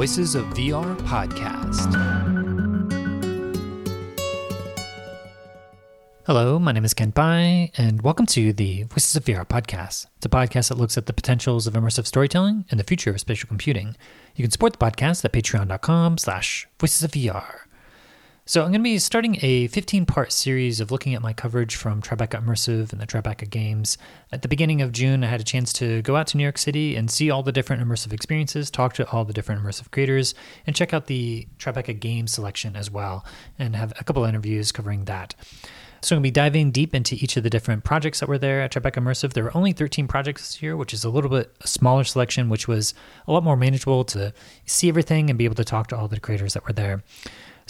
Voices of VR podcast. Hello, my name is Kent Bye, and welcome to the Voices of VR podcast. It's a podcast that looks at the potentials of immersive storytelling and the future of spatial computing. You can support the podcast at patreon.com slash voices of VR. So I'm going to be starting a 15 part series of looking at my coverage from Tribeca Immersive and the Tribeca Games. At the beginning of June, I had a chance to go out to New York City and see all the different immersive experiences, talk to all the different immersive creators, and check out the Tribeca Games selection as well, and have a couple interviews covering that. So I'm going to be diving deep into each of the different projects that were there at Tribeca Immersive. There were only 13 projects this year, which is a little bit a smaller selection, which was a lot more manageable to see everything and be able to talk to all the creators that were there.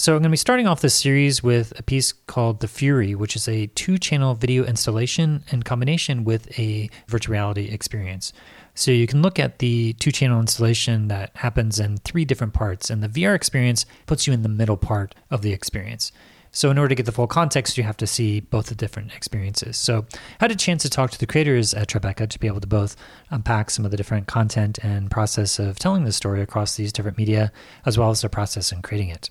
So, I'm going to be starting off this series with a piece called The Fury, which is a two channel video installation in combination with a virtual reality experience. So, you can look at the two channel installation that happens in three different parts, and the VR experience puts you in the middle part of the experience. So, in order to get the full context, you have to see both the different experiences. So, I had a chance to talk to the creators at Tribeca to be able to both unpack some of the different content and process of telling the story across these different media, as well as the process in creating it.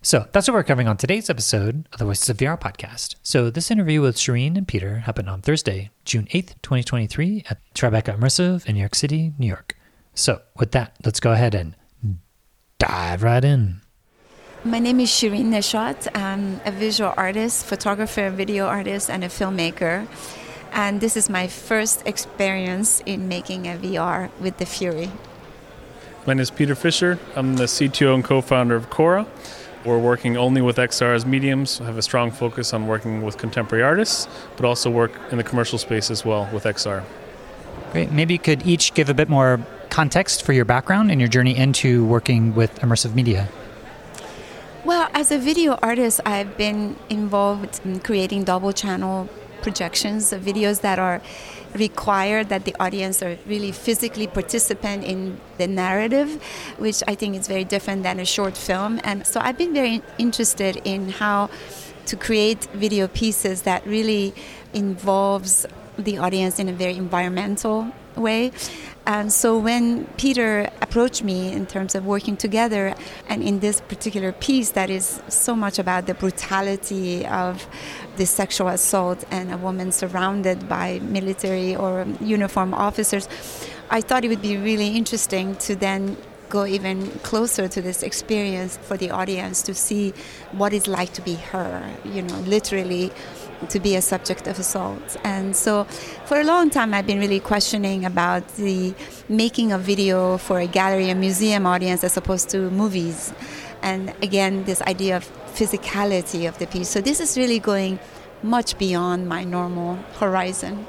So that's what we're covering on today's episode of the Voices of VR podcast. So this interview with Shirin and Peter happened on Thursday, June 8th, 2023 at Tribeca Immersive in New York City, New York. So with that, let's go ahead and dive right in. My name is Shirin Neshat. I'm a visual artist, photographer, video artist, and a filmmaker. And this is my first experience in making a VR with the Fury. My name is Peter Fisher. I'm the CTO and co founder of Khora. We're working only with XR as mediums, have a strong focus on working with contemporary artists, but also work in the commercial space as well with XR. Great. Maybe you could each give a bit more context for your background and your journey into working with immersive media. Well, as a video artist, I've been involved in creating double channel projections of videos that are required that the audience are really physically participant in the narrative, which I think is very different than a short film. And so I've been very interested in how to create video pieces that really involves the audience in a very environmental way. And so when Peter approached me in terms of working together, and in this particular piece that is so much about the brutality of the sexual assault and a woman surrounded by military or uniform officers, I thought it would be really interesting to then go even closer to this experience for the audience to see what it's like to be her, you know, literally to be a subject of assault. And so for a long time, I've been really questioning about the making of video for a gallery and museum audience as opposed to movies. And again, this idea of physicality of the piece. So this is really going much beyond my normal horizon.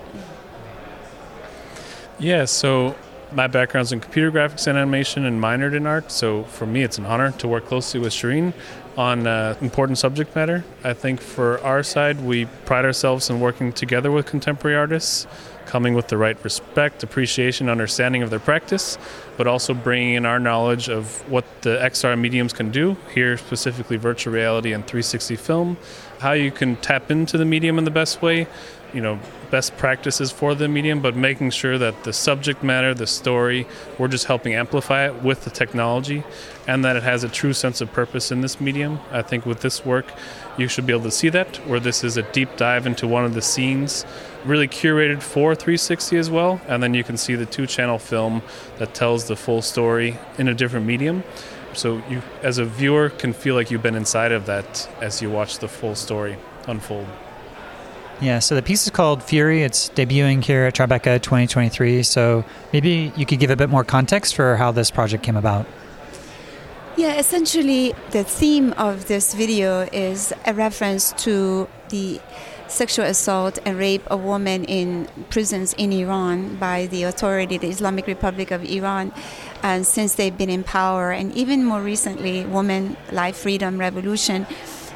Yeah, so my background's in computer graphics and animation and minored in art. So for me, it's an honor to work closely with Shirin on uh, important subject matter. I think for our side, we pride ourselves in working together with contemporary artists, coming with the right respect, appreciation, understanding of their practice, but also bringing in our knowledge of what the XR mediums can do, here specifically virtual reality and 360 film, how you can tap into the medium in the best way, you know best practices for the medium but making sure that the subject matter the story we're just helping amplify it with the technology and that it has a true sense of purpose in this medium. I think with this work you should be able to see that where this is a deep dive into one of the scenes really curated for 360 as well. And then you can see the two channel film that tells the full story in a different medium. So you as a viewer can feel like you've been inside of that as you watch the full story unfold yeah, so the piece is called Fury. It's debuting here at Tribeca 2023. So maybe you could give a bit more context for how this project came about. Yeah, essentially, the theme of this video is a reference to the sexual assault and rape of women in prisons in Iran by the authority, the Islamic Republic of Iran, and since they've been in power, and even more recently, Women, Life, Freedom Revolution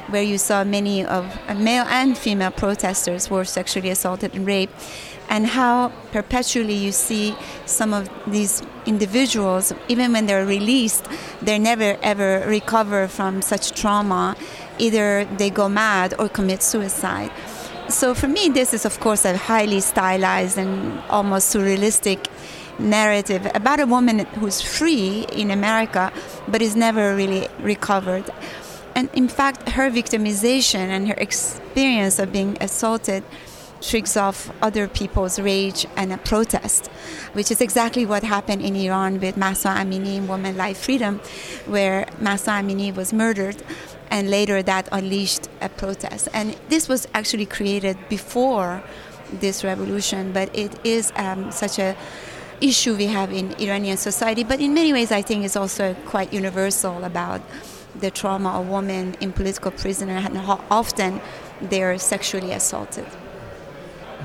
where you saw many of uh, male and female protesters were sexually assaulted and raped, and how perpetually you see some of these individuals, even when they're released, they never ever recover from such trauma. Either they go mad or commit suicide. So for me, this is of course a highly stylized and almost surrealistic narrative about a woman who's free in America but is never really recovered. And in fact, her victimization and her experience of being assaulted tricks off other people's rage and a protest, which is exactly what happened in Iran with Mahsa Amini Women Life Freedom, where Mahsa Amini was murdered and later that unleashed a protest. And this was actually created before this revolution, but it is um, such a issue we have in Iranian society. But in many ways, I think it's also quite universal about the trauma of women in political prison and how often they're sexually assaulted.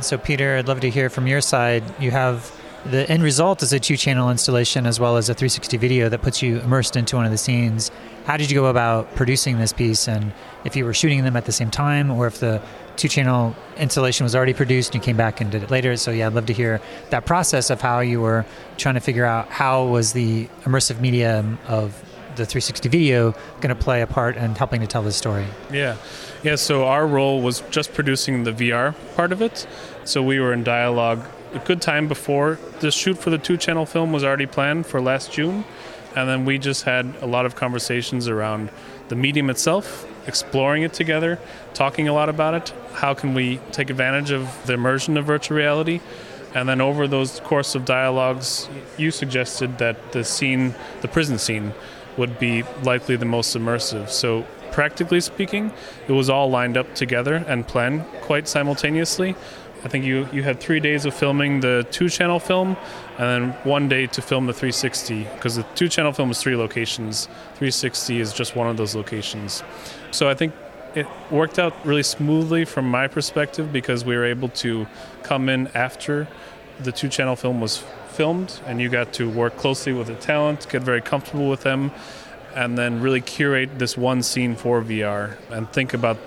So, Peter, I'd love to hear from your side. You have the end result is a two channel installation as well as a 360 video that puts you immersed into one of the scenes. How did you go about producing this piece? And if you were shooting them at the same time or if the two channel installation was already produced and you came back and did it later. So, yeah, I'd love to hear that process of how you were trying to figure out how was the immersive medium of the 360 video going to play a part in helping to tell this story? Yeah. Yeah, so our role was just producing the VR part of it. So we were in dialogue a good time before the shoot for the two channel film was already planned for last June. And then we just had a lot of conversations around the medium itself, exploring it together, talking a lot about it. How can we take advantage of the immersion of virtual reality? And then over those course of dialogues, you suggested that the scene, the prison scene, would be likely the most immersive. So practically speaking, it was all lined up together and planned quite simultaneously. I think you, you had three days of filming the two channel film and then one day to film the 360 because the two channel film is three locations. 360 is just one of those locations. So I think it worked out really smoothly from my perspective because we were able to come in after the two channel film was filmed and you got to work closely with the talent, get very comfortable with them, and then really curate this one scene for VR and think about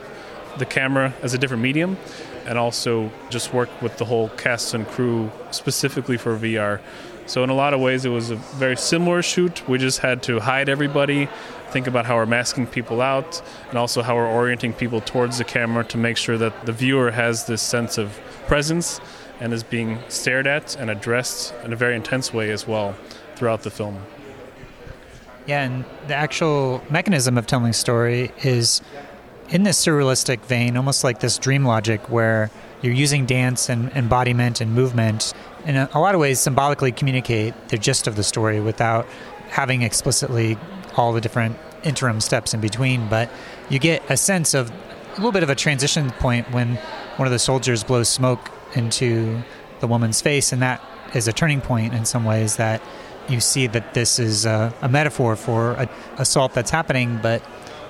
the camera as a different medium and also just work with the whole cast and crew specifically for VR. So in a lot of ways, it was a very similar shoot. We just had to hide everybody, think about how we're masking people out, and also how we're orienting people towards the camera to make sure that the viewer has this sense of presence and is being stared at and addressed in a very intense way as well throughout the film. Yeah, and the actual mechanism of telling story is in this surrealistic vein, almost like this dream logic where you're using dance and embodiment and movement in a lot of ways symbolically communicate the gist of the story without having explicitly all the different interim steps in between. But you get a sense of a little bit of a transition point when one of the soldiers blows smoke into the woman's face, and that is a turning point in some ways that you see that this is a, a metaphor for an assault that's happening, but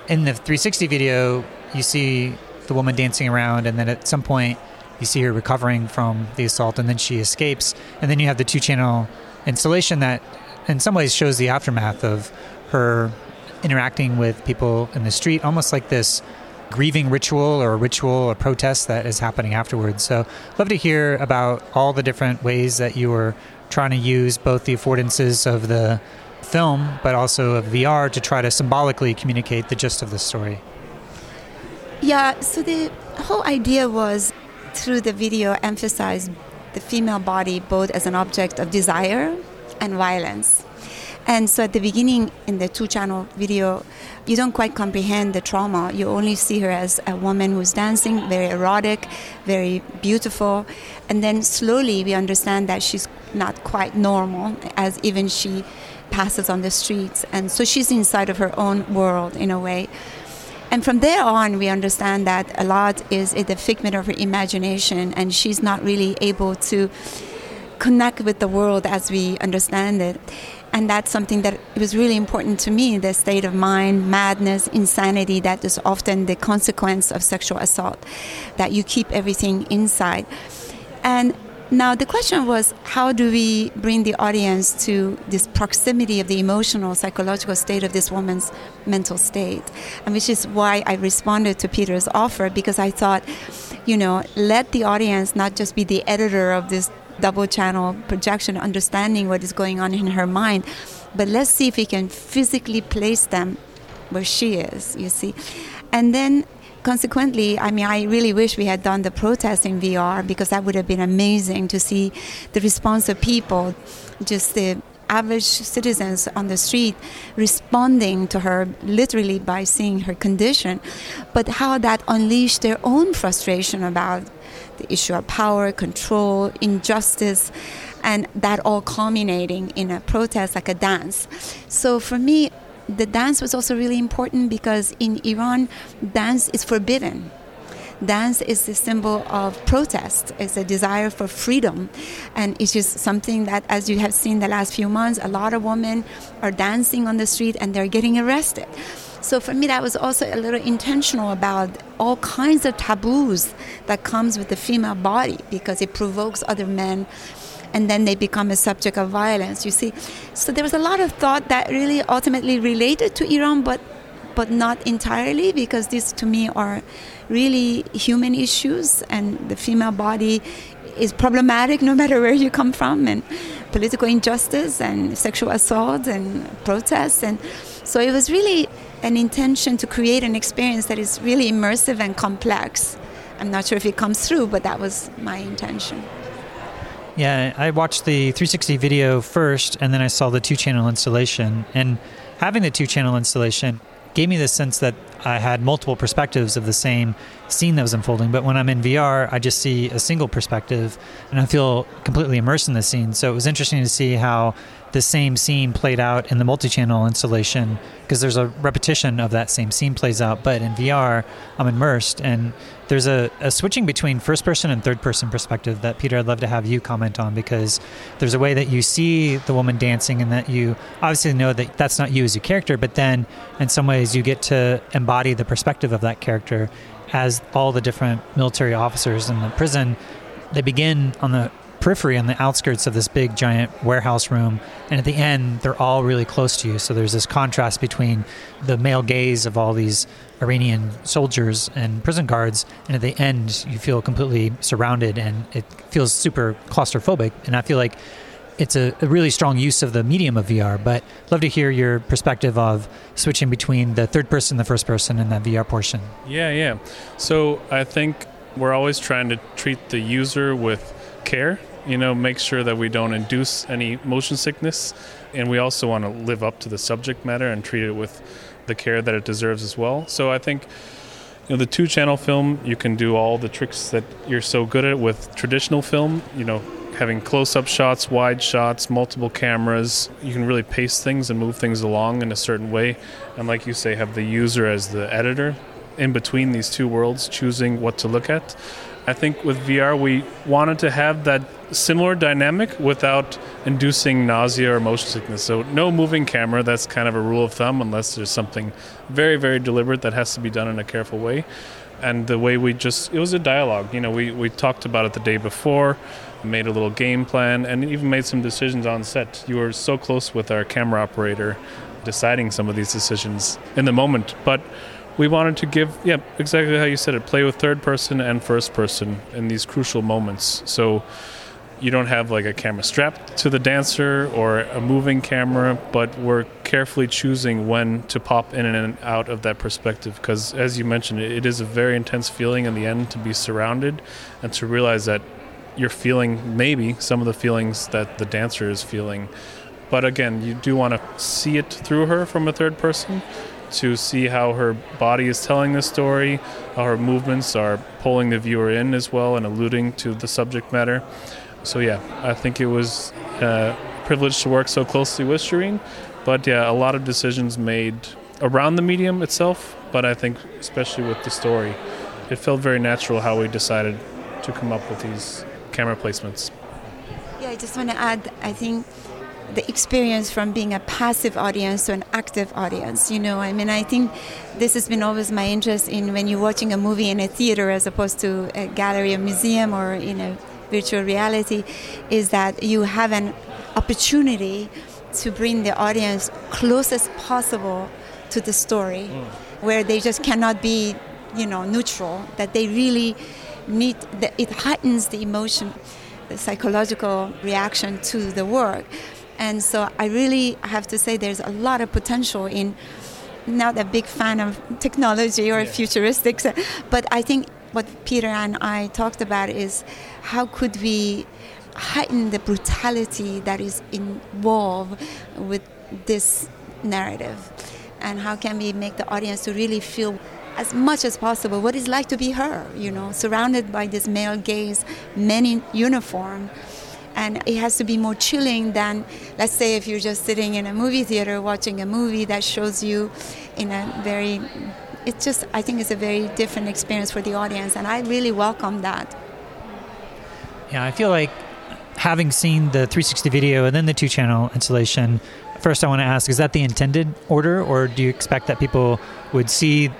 in the 360 video, you see the woman dancing around, and then at some point, you see her recovering from the assault, and then she escapes. And then you have the two channel installation that, in some ways, shows the aftermath of her interacting with people in the street, almost like this grieving ritual or a ritual or protest that is happening afterwards. So, love to hear about all the different ways that you were trying to use both the affordances of the film, but also of VR to try to symbolically communicate the gist of the story. Yeah, so the whole idea was through the video emphasize the female body both as an object of desire and violence. And so at the beginning in the two channel video, you don't quite comprehend the trauma. You only see her as a woman who's dancing, very erotic, very beautiful. And then slowly we understand that she's not quite normal, as even she passes on the streets. And so she's inside of her own world in a way. And from there on, we understand that a lot is a figment of her imagination, and she's not really able to connect with the world as we understand it. And that's something that was really important to me the state of mind, madness, insanity that is often the consequence of sexual assault, that you keep everything inside. And now, the question was how do we bring the audience to this proximity of the emotional, psychological state of this woman's mental state? And which is why I responded to Peter's offer because I thought, you know, let the audience not just be the editor of this double channel projection, understanding what is going on in her mind, but let's see if we can physically place them where she is, you see. And then consequently, I mean, I really wish we had done the protest in VR because that would have been amazing to see the response of people, just the average citizens on the street responding to her literally by seeing her condition, but how that unleashed their own frustration about the issue of power, control, injustice, and that all culminating in a protest like a dance. So for me, the dance was also really important because in Iran, dance is forbidden. Dance is a symbol of protest, it's a desire for freedom. And it's just something that, as you have seen the last few months, a lot of women are dancing on the street and they're getting arrested. So for me, that was also a little intentional about all kinds of taboos that comes with the female body because it provokes other men and then they become a subject of violence. You see, so there was a lot of thought that really ultimately related to Iran, but but not entirely because these to me are really human issues, and the female body is problematic no matter where you come from, and political injustice and sexual assault and protests, and so it was really an intention to create an experience that is really immersive and complex. I'm not sure if it comes through, but that was my intention. Yeah, I watched the 360 video first, and then I saw the two channel installation. And having the two channel installation gave me the sense that I had multiple perspectives of the same scene that was unfolding. But when I'm in VR, I just see a single perspective and I feel completely immersed in the scene. So it was interesting to see how the same scene played out in the multi-channel installation because there's a repetition of that same scene plays out but in vr i'm immersed and there's a, a switching between first person and third person perspective that peter i'd love to have you comment on because there's a way that you see the woman dancing and that you obviously know that that's not you as a character but then in some ways you get to embody the perspective of that character as all the different military officers in the prison. They begin on the periphery on the outskirts of this big giant warehouse room and at the end they're all really close to you. So there's this contrast between the male gaze of all these iranian soldiers and prison guards and at the end you feel completely surrounded and it feels super claustrophobic. And i feel like it's a, a really strong use of the medium of vr but love to hear your perspective of switching between the third person the first person and that vr portion yeah yeah so i think we're always trying to treat the user with care you know, make sure that we don't induce any motion sickness. And we also want to live up to the subject matter and treat it with the care that it deserves as well. So I think you know the two channel film you can do all the tricks that you're so good at with traditional film you know having close up shots wide shots multiple cameras you can really pace things and move things along in a certain way. And like you say have the user as the editor. In between these two worlds choosing what to look at. I think with VR, we wanted to have that similar dynamic without inducing nausea or motion sickness. So, no moving camera, that's kind of a rule of thumb, unless there's something very, very deliberate that has to be done in a careful way. And the way we just, it was a dialogue. You know, we, we talked about it the day before, made a little game plan, and even made some decisions on set. You were so close with our camera operator deciding some of these decisions in the moment. But we wanted to give, yeah, exactly how you said it, play with third person and first person in these crucial moments. So you don't have like a camera strapped to the dancer or a moving camera, but we're carefully choosing when to pop in and out of that perspective. Because as you mentioned, it is a very intense feeling in the end to be surrounded and to realize that you're feeling maybe some of the feelings that the dancer is feeling. But again, you do want to see it through her from a third person to see how her body is telling the story, how her movements are pulling the viewer in as well and alluding to the subject matter. So, yeah, I think it was uh, a privilege to work so closely with Shirin. But, yeah, a lot of decisions made around the medium itself, but I think especially with the story, it felt very natural how we decided to come up with these camera placements. Yeah, I just want to add, I think the experience from being a passive audience to an active audience. You know, I mean, I think this has been always my interest in when you're watching a movie in a theater as opposed to a gallery, a museum, or in a virtual reality, is that you have an opportunity to bring the audience closest possible to the story, mm. where they just cannot be, you know, neutral. That they really need. The, it heightens the emotion the psychological reaction to the work. And so I really have to say there's a lot of potential in not a big fan of technology or Yeah. futuristic, but I think what Peter and I talked about is how could we heighten the brutality that is involved with this narrative, and how can we make the audience to really feel as much as possible what it's like to be her, you know, surrounded by this male gaze, men in uniform. And it has to be more chilling than, let's say, if you're just sitting in a movie theater watching a movie that shows you in a very, it's just, I think it's a very different experience for the audience. And I really welcome that. Yeah, I feel like having seen the 360 video and then the two channel installation, first I want to ask is that the intended order, or do you expect that people would see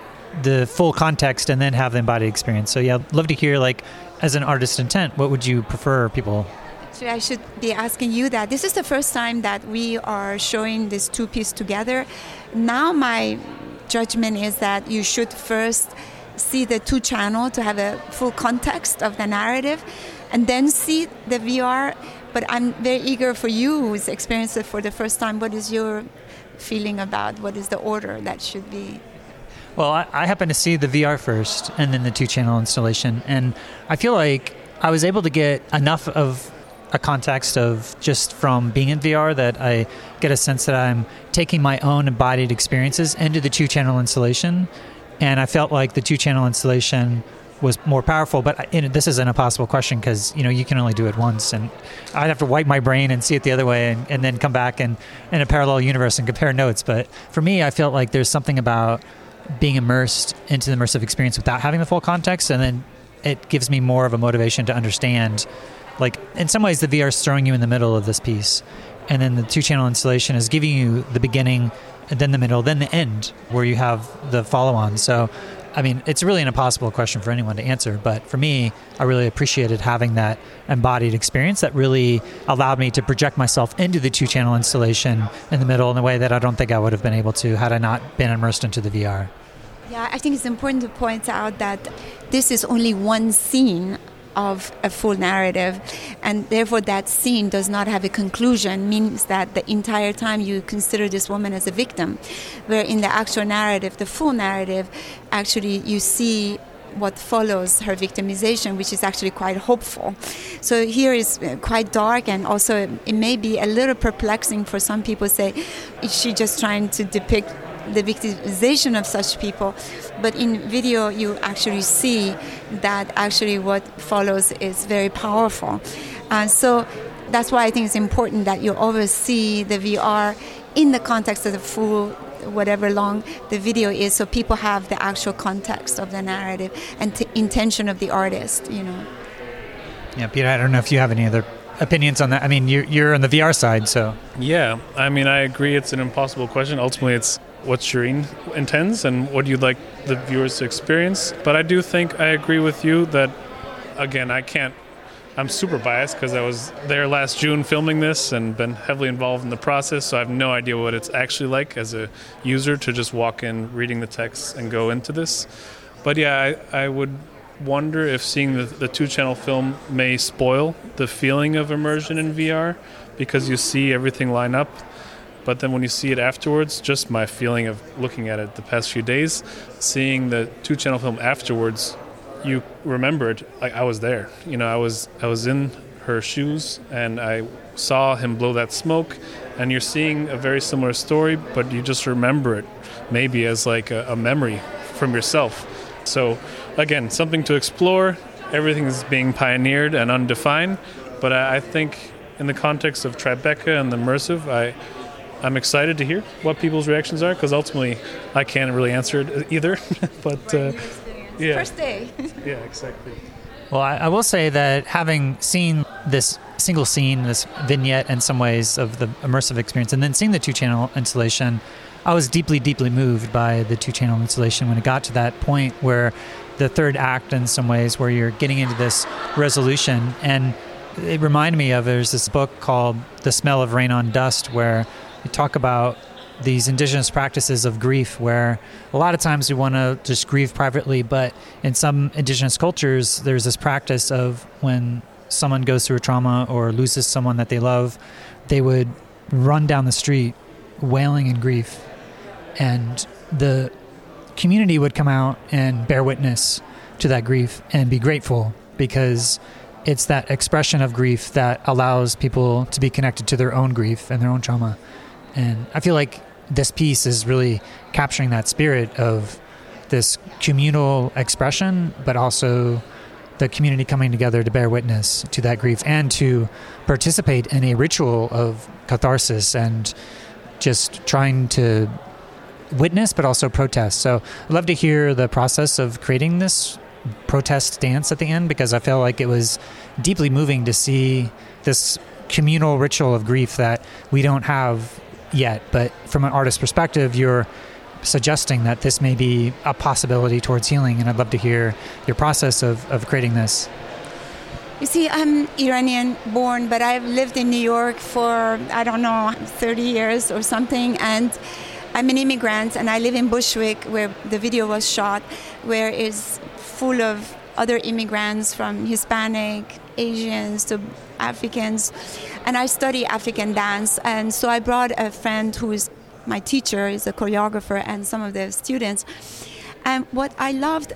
the full context and then have the embodied experience? So, yeah, I'd love to hear, like, as an artist intent, what would you prefer people? Actually, I should be asking you that. This is the first time that we are showing this two piece together. Now, my judgment is that you should first see the two channel to have a full context of the narrative and then see the VR. But I'm very eager for you who's experienced it for the first time. What is your feeling about what is the order that should be? Well, I, I to see the VR first and then the two channel installation. And I feel like I was able to get enough of a context of just from being in VR that I get a sense that I'm taking my own embodied experiences into the two channel installation. And I felt like the two channel installation was more powerful. But this is an impossible question because you know you can only do it once, and I'd have to wipe my brain and see it the other way, and, and then come back and in a parallel universe and compare notes. But for me, I felt like there's something about being immersed into the immersive experience without having the full context, and then it gives me more of a motivation to understand. Like in some ways, the VR is throwing you in the middle of this piece, and then the two-channel installation is giving you the beginning, and then the middle, then the end, where you have the follow-on. So, I mean, it's really an impossible question for anyone to answer. But for me, I really appreciated having that embodied experience that really allowed me to project myself into the two-channel installation in the middle in a way that I don't think I would have been able to had I not been immersed into the VR. Yeah, I think it's important to point out that this is only one scene of a full narrative, and therefore that scene does not have a conclusion, means that the entire time you consider this woman as a victim. Where in the actual narrative, the full narrative, actually you see what follows her victimization, which is actually quite hopeful. So here is uh, quite dark, and also it may be a little perplexing for some people. Say, is she just trying to depict the victimization of such people? But in video, you actually see that actually what follows is very powerful. And so that's why I think it's important that you always see the VR in the context of the full whatever long the video is so people have the actual context of the narrative and t- intention of the artist you know Yeah, Peter, I don't know if you have any other opinions on that. I mean, you're, you're on the VR side, so. Yeah, I mean, I agree it's an impossible question. Ultimately, it's what Shirin intends and what you'd like the viewers to experience. But I do think I agree with you that, again, I can't. I'm super biased because I was there last June filming this and been heavily involved in the process, so I have no idea what it's actually like as a user to just walk in, reading the text, and go into this. But yeah, I, I would wonder if seeing the, the two channel film may spoil the feeling of immersion in VR because you see everything line up. But then when you see it afterwards, just my feeling of looking at it the past few days, seeing the two channel film afterwards, you remember it like I was there. You know, I was I was in her shoes and I saw him blow that smoke and you're seeing a very similar story, but you just remember it maybe as like a, a memory from yourself. So again, something to explore. Everything is being pioneered and undefined, but I, I think in the context of Tribeca and the immersive, I I'm excited to hear what people's reactions are because ultimately I can't really answer it either. but uh, yeah, first day yeah, exactly. Well, I, I will say that having seen this single scene, this vignette in some ways of the immersive experience, and then seeing the two channel installation, I was deeply, deeply moved by the two channel installation when it got to that point where the third act, in some ways, where you're getting into this resolution. And it reminded me of there's this book called The Smell of Rain on Dust, where you talk about these indigenous practices of grief where a lot of times we want to just grieve privately but in some indigenous cultures there's this practice of when someone goes through a trauma or loses someone that they love they would run down the street wailing in grief and the community would come out and bear witness to that grief and be grateful because it's that expression of grief that allows people to be connected to their own grief and their own trauma. And I feel like this piece is really capturing that spirit of this communal expression, but also the community coming together to bear witness to that grief and to participate in a ritual of catharsis and just trying to witness but also protest. So I'd love to hear the process of creating this protest dance at the end because I felt like it was deeply moving to see this communal ritual of grief that we don't have yet. But from an artist's perspective, you're suggesting that this may be a possibility towards healing, and I'd love to hear your process of, of creating this. You see, I'm Iranian born, but I've lived in New York for, I don't know, 30 years or something, and I'm an immigrant and I live in Bushwick where the video was shot, where it's full of other immigrants from Hispanic, Asians to Africans. And I study African dance. And so I brought a friend who is my teacher, is a choreographer, and some of the students. And what I loved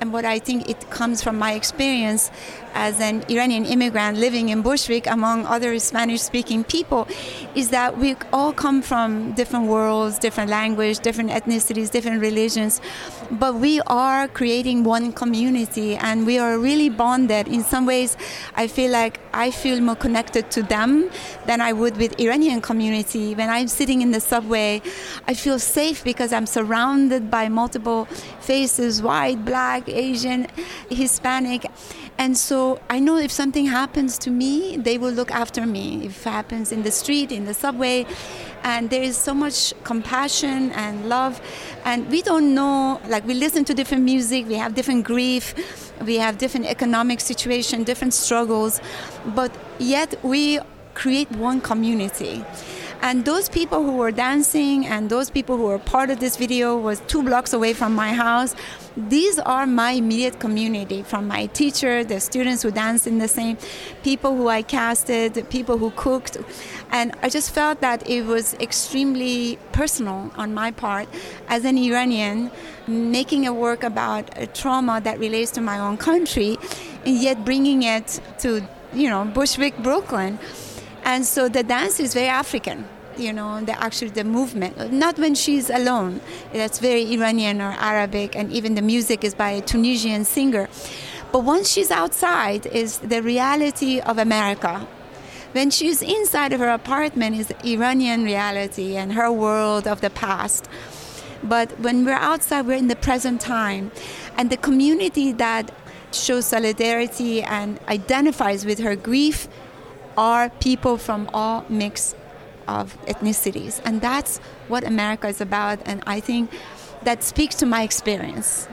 and what I think it comes from my experience as an Iranian immigrant living in Bushwick among other Spanish speaking people is that we all come from different worlds, different language, different ethnicities, different religions, but we are creating one community and we are really bonded. In some ways, I feel like I feel more connected to them than I would with Iranian community. When I'm sitting in the subway, I feel safe because I'm surrounded by multiple faces, white, black, Asian, Hispanic. And so I know if something happens to me, they will look after me. If it happens in the street, in the subway, and there is so much compassion and love. And we don't know, like we listen to different music, we have different grief, we have different economic situation, different struggles, but yet we create one community. And those people who were dancing and those people who were part of this video was two blocks away from my house. These are my immediate community from my teacher, the students who danced in the same, people who I casted, people who cooked. And I just felt that it was extremely personal on my part as an Iranian, making a work about a trauma that relates to my own country, and yet bringing it to, you know, Bushwick, Brooklyn. And so the dance is very African you know, the actually the movement. Not when she's alone. That's very Iranian or Arabic, and even the music is by a Tunisian singer. But once she's outside, is the reality of America. When she's inside of her apartment, is Iranian reality and her world of the past. But when we're outside, we're in the present time, and the community that shows solidarity and identifies with her grief are people from all mixed of ethnicities. And that's what America is about. And I think that speaks to my experience.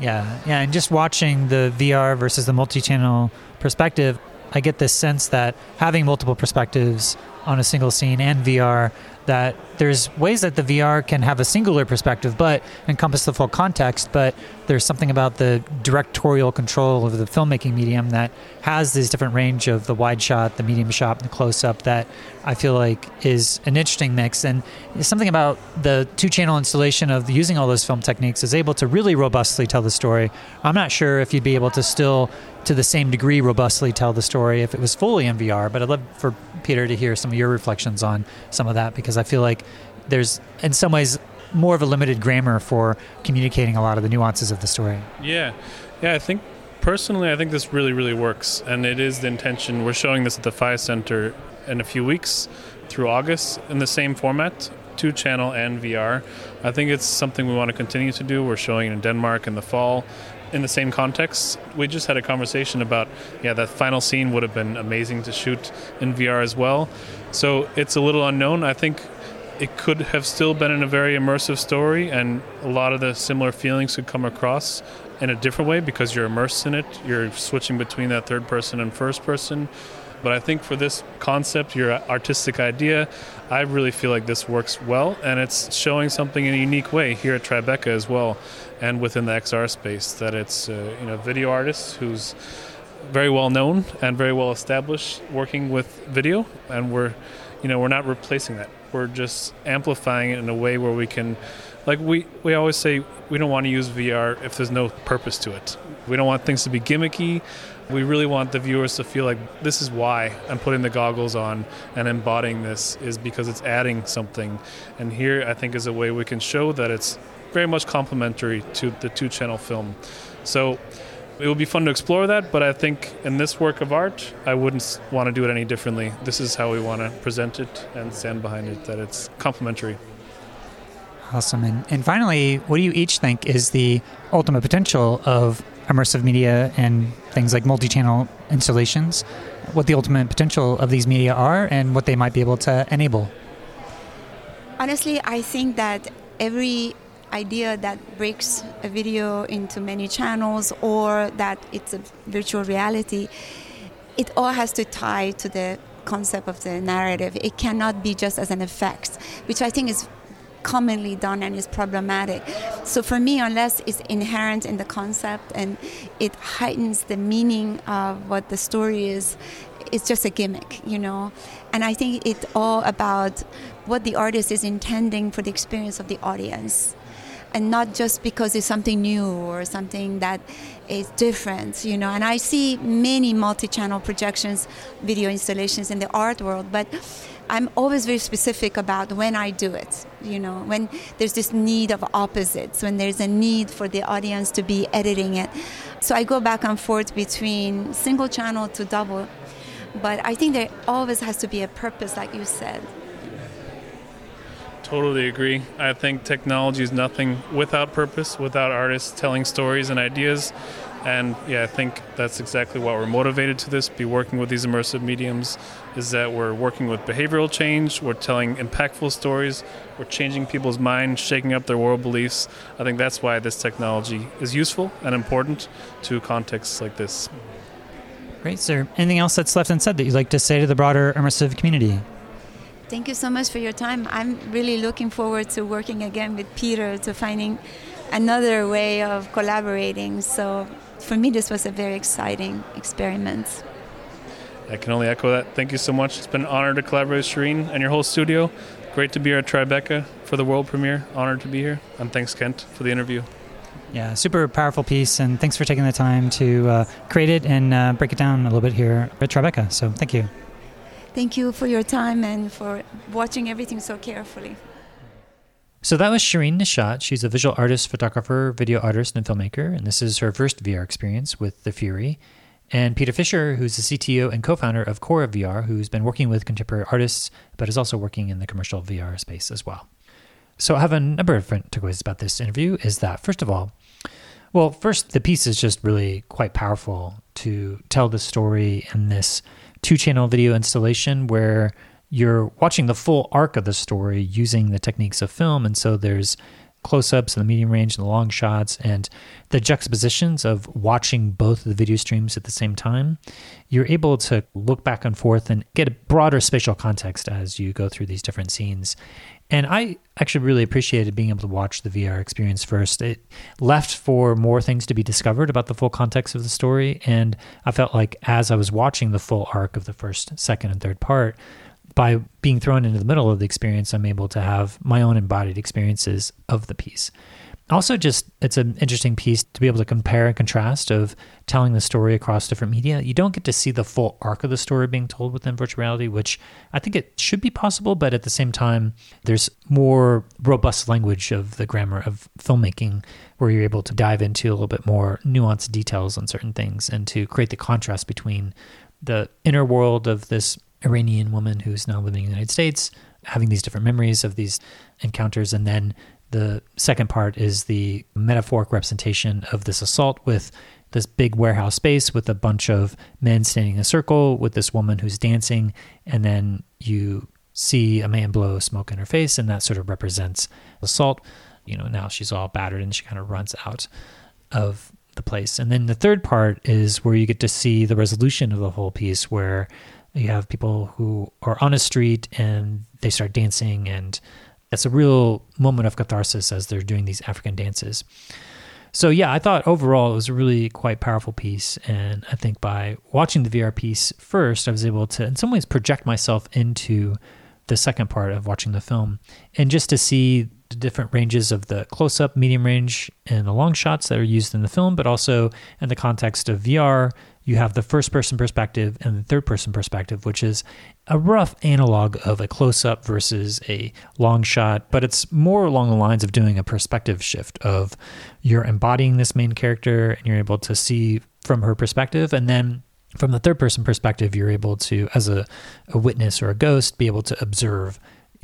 Yeah, yeah. And just watching the VR versus the multi channel perspective, I get this sense that having multiple perspectives on a single scene and VR that there's ways that the VR can have a singular perspective but encompass the full context, but there's something about the directorial control of the filmmaking medium that has this different range of the wide shot, the medium shot, and the close up that I feel like is an interesting mix. And something about the two channel installation of using all those film techniques is able to really robustly tell the story. I'm not sure if you'd be able to still, to the same degree, robustly tell the story if it was fully in VR, but I'd love for Peter to hear some of your reflections on some of that because I feel like there's, in some ways, more of a limited grammar for communicating a lot of the nuances of the story. Yeah, yeah. I think personally, I think this really, really works, and it is the intention. We're showing this at the Phi Center in a few weeks through August in the same format, two channel and VR. I think it's something we want to continue to do. We're showing it in Denmark in the fall in the same context. We just had a conversation about, yeah, that final scene would have been amazing to shoot in VR as well. So it's a little unknown. I think it could have still been in a very immersive story, and a lot of the similar feelings could come across in a different way because you're immersed in it. You're switching between that third person and first person. But I think for this concept, your artistic idea, I really feel like this works well, and it's showing something in a unique way here at Tribeca as well, and within the XR space. That it's uh, you know video artist who's very well known and very well established working with video, and we're, you know, we're not replacing that. We're just amplifying it in a way where we can, like we we always say, we don't want to use VR if there's no purpose to it. We don't want things to be gimmicky. We really want the viewers to feel like this is why I'm putting the goggles on and embodying this is because it's adding something. And here, I think, is a way we can show that it's very much complementary to the two channel film. So it will be fun to explore that, but I think in this work of art, I wouldn't want to do it any differently. This is how we want to present it and stand behind it, that it's complementary. Awesome. And, and finally, what do you each think is the ultimate potential of immersive media and things like multi channel installations? What the ultimate potential of these media are and what they might be able to enable? Honestly, I think that every idea that breaks a video into many channels or that it's a virtual reality, it all has to tie to the concept of the narrative. It cannot be just as an effect, which I think is commonly done and is problematic. So for me, unless it's inherent in the concept and it heightens the meaning of what the story is, it's just a gimmick, you know. And I think it's all about what the artist is intending for the experience of the audience and not just because it's something new or something that is different, you know. And I see many multi-channel projections, video installations in the art world, but I'm always very specific about when I do it, you know, when there's this need of opposites, when there's a need for the audience to be editing it. So I go back and forth between single channel to double. But I think there always has to be a purpose, like you said. Totally agree. I think technology is nothing without purpose, without artists telling stories and ideas. And yeah, I think that's exactly what we're motivated to this, be working with these immersive mediums, is that we're working with behavioral change, we're telling impactful stories, we're changing people's minds, shaking up their world beliefs. I think that's why this technology is useful and important to contexts like this. Great, sir. Anything else that's left unsaid that you'd like to say to the broader immersive community? Thank you so much for your time. I'm really looking forward to working again with Peter to finding another way of collaborating. So for me, this was a very exciting experiment. I can only echo that. Thank you so much. It's been an honor to collaborate with Shirin and your whole studio. Great to be here at Tribeca for the world premiere. Honored to be here. And thanks, Kent, for the interview. Yeah, super powerful piece, and thanks for taking the time to uh, create it and uh, break it down a little bit here at Tribeca. So thank you. Thank you for your time and for watching everything so carefully. So that was Shirin Neshat. She's a visual artist, photographer, video artist, and filmmaker, and this is her first VR experience with the Fury. And Peter Fisher, who's the CTO and co founder of Khora VR, who's been working with contemporary artists, but is also working in the commercial VR space as well. So I have a number of different takeaways about this interview. Is that, first of all, well, first, the piece is just really quite powerful to tell the story in this two channel video installation where you're watching the full arc of the story using the techniques of film. And so there's close ups and the medium range and the long shots and the juxtapositions of watching both of the video streams at the same time. You're able to look back and forth and get a broader spatial context as you go through these different scenes. And I actually really appreciated being able to watch the VR experience first. It left for more things to be discovered about the full context of the story. And I felt like as I was watching the full arc of the first, second, and third part, by being thrown into the middle of the experience, I'm able to have my own embodied experiences of the piece. Also just it's an interesting piece to be able to compare and contrast of telling the story across different media. You don't get to see the full arc of the story being told within virtual reality which i think it should be possible but at the same time there's more robust language of the grammar of filmmaking where you're able to dive into a little bit more nuanced details on certain things and to create the contrast between the inner world of this iranian woman who's now living in the united states having these different memories of these encounters and then the second part is the metaphoric representation of this assault with this big warehouse space with a bunch of men standing in a circle with this woman who's dancing. And then you see a man blow smoke in her face, and that sort of represents assault. You know, now she's all battered and she kind of runs out of the place. And then the third part is where you get to see the resolution of the whole piece, where you have people who are on a street and they start dancing and it's a real moment of catharsis as they're doing these African dances. So yeah, I thought overall it was a really quite powerful piece, and I think by watching the VR piece first, I was able to, in some ways, project myself into the second part of watching the film, and just to see the different ranges of the close-up, medium range, and the long shots that are used in the film, but also in the context of VR, you have the first-person perspective and the third-person perspective, which is a rough analog of a close-up versus a long shot, but it's more along the lines of doing a perspective shift of you're embodying this main character and you're able to see from her perspective, and then from the third person perspective, you're able to, as a, a witness or a ghost, be able to observe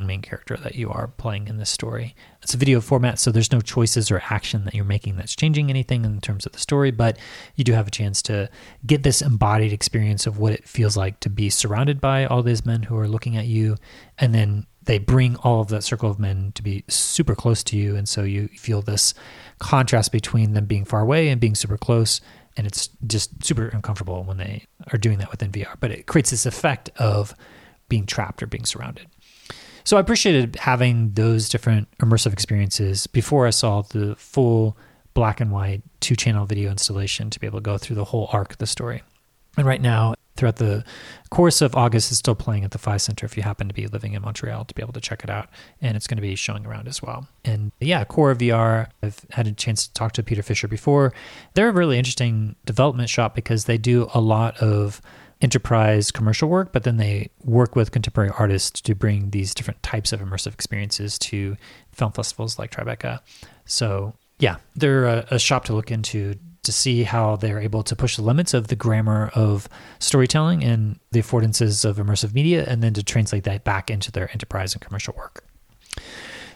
main character that you are playing in this story. It's a video format, so there's no choices or action that you're making that's changing anything in terms of the story, but you do have a chance to get this embodied experience of what it feels like to be surrounded by all these men who are looking at you, and then they bring all of that circle of men to be super close to you, and so you feel this contrast between them being far away and being super close and it's just super uncomfortable when they are doing that within VR. But it creates this effect of being trapped or being surrounded. So I appreciated having those different immersive experiences before I saw the full black and white two channel video installation to be able to go through the whole arc of the story. And right now, throughout the course of August, it's still playing at the Phi Center if you happen to be living in Montreal to be able to check it out. And it's going to be showing around as well. And yeah, Khora VR, I've had a chance to talk to Peter Fisher before. They're a really interesting development shop because they do a lot of enterprise commercial work, but then they work with contemporary artists to bring these different types of immersive experiences to film festivals like Tribeca. So yeah, they're a, a shop to look into to see how they're able to push the limits of the grammar of storytelling and the affordances of immersive media, and then to translate that back into their enterprise and commercial work.